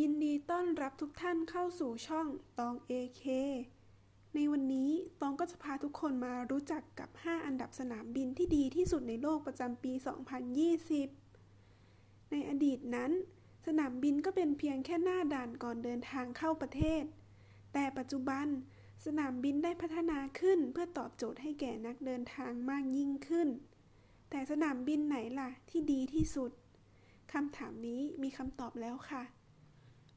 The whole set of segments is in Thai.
ยินดีต้อนรับทุกท่านเข้าสู่ช่องตอง AK ในวันนี้ตองก็จะพาทุกคนมารู้จักกับ 5 อันดับสนามบินที่ดีที่สุดในโลกประจำปี 2020 ในอดีตนั้น สนามบินก็เป็นเพียงแค่หน้าด่านก่อนเดินทางเข้าประเทศ แต่ปัจจุบันสนามบินได้พัฒนาขึ้นเพื่อตอบโจทย์ให้แก่นักเดินทางมากยิ่งขึ้น แต่สนามบินไหนล่ะที่ดีที่สุด คำถามนี้มีคำตอบแล้วค่ะ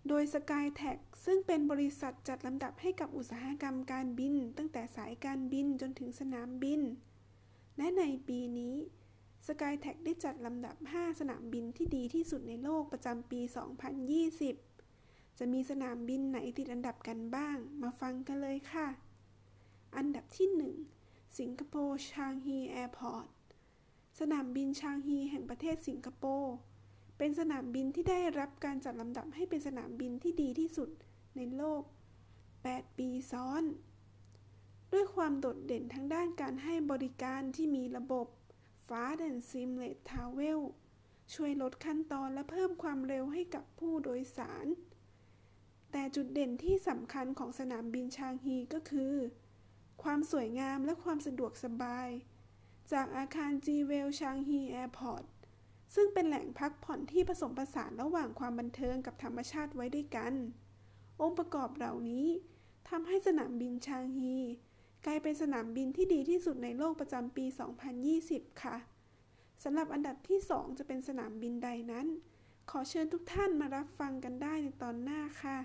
โดย SkyTag ซึ่งเป็นบริษัทจัดลำดับให้กับอุตสาหกรรมการบิน ตั้งแต่สายการบินจนถึงสนามบิน และในปีนี้ SkyTag ได้จัดลำดับ 5 สนามบินที่ดีที่สุดในโลกประจำปี 2020 จะมีสนามบินไหนติดอันดับกันบ้าง มาฟังกันเลยค่ะ อันดับที่ 1 Singapore Changi Airport สนามบินชางฮีแห่งประเทศสิงคโปร์ เป็นสนามบินที่ได้รับการจัดลำดับให้เป็นสนามบินที่ดีที่สุดในโลก 8 ปีซ้อน ด้วยความโดดเด่นทั้งด้านการให้บริการที่มีระบบ Fast and Seamless Travel ช่วยลดขั้นตอนและเพิ่มความเร็วให้กับผู้โดยสาร แต่จุดเด่นที่สำคัญของสนามบินชางฮีก็คือ ความสวยงามและความสะดวกสบาย จากอาคาร Jewel Changi Airport ซึ่งเป็นแหล่งพักผ่อนที่ผสมผสานระหว่างความบันเทิงกับธรรมชาติไว้ด้วยกัน องค์ประกอบเหล่านี้ทำให้สนามบินชางงี กลายเป็นสนามบินที่ดีที่สุดในโลกประจำปี 2020 ค่ะสำหรับอันดับที่ 2 จะเป็นสนามบินใดนั้น ขอเชิญทุกท่านมารับฟังกันได้ในตอนหน้าค่ะ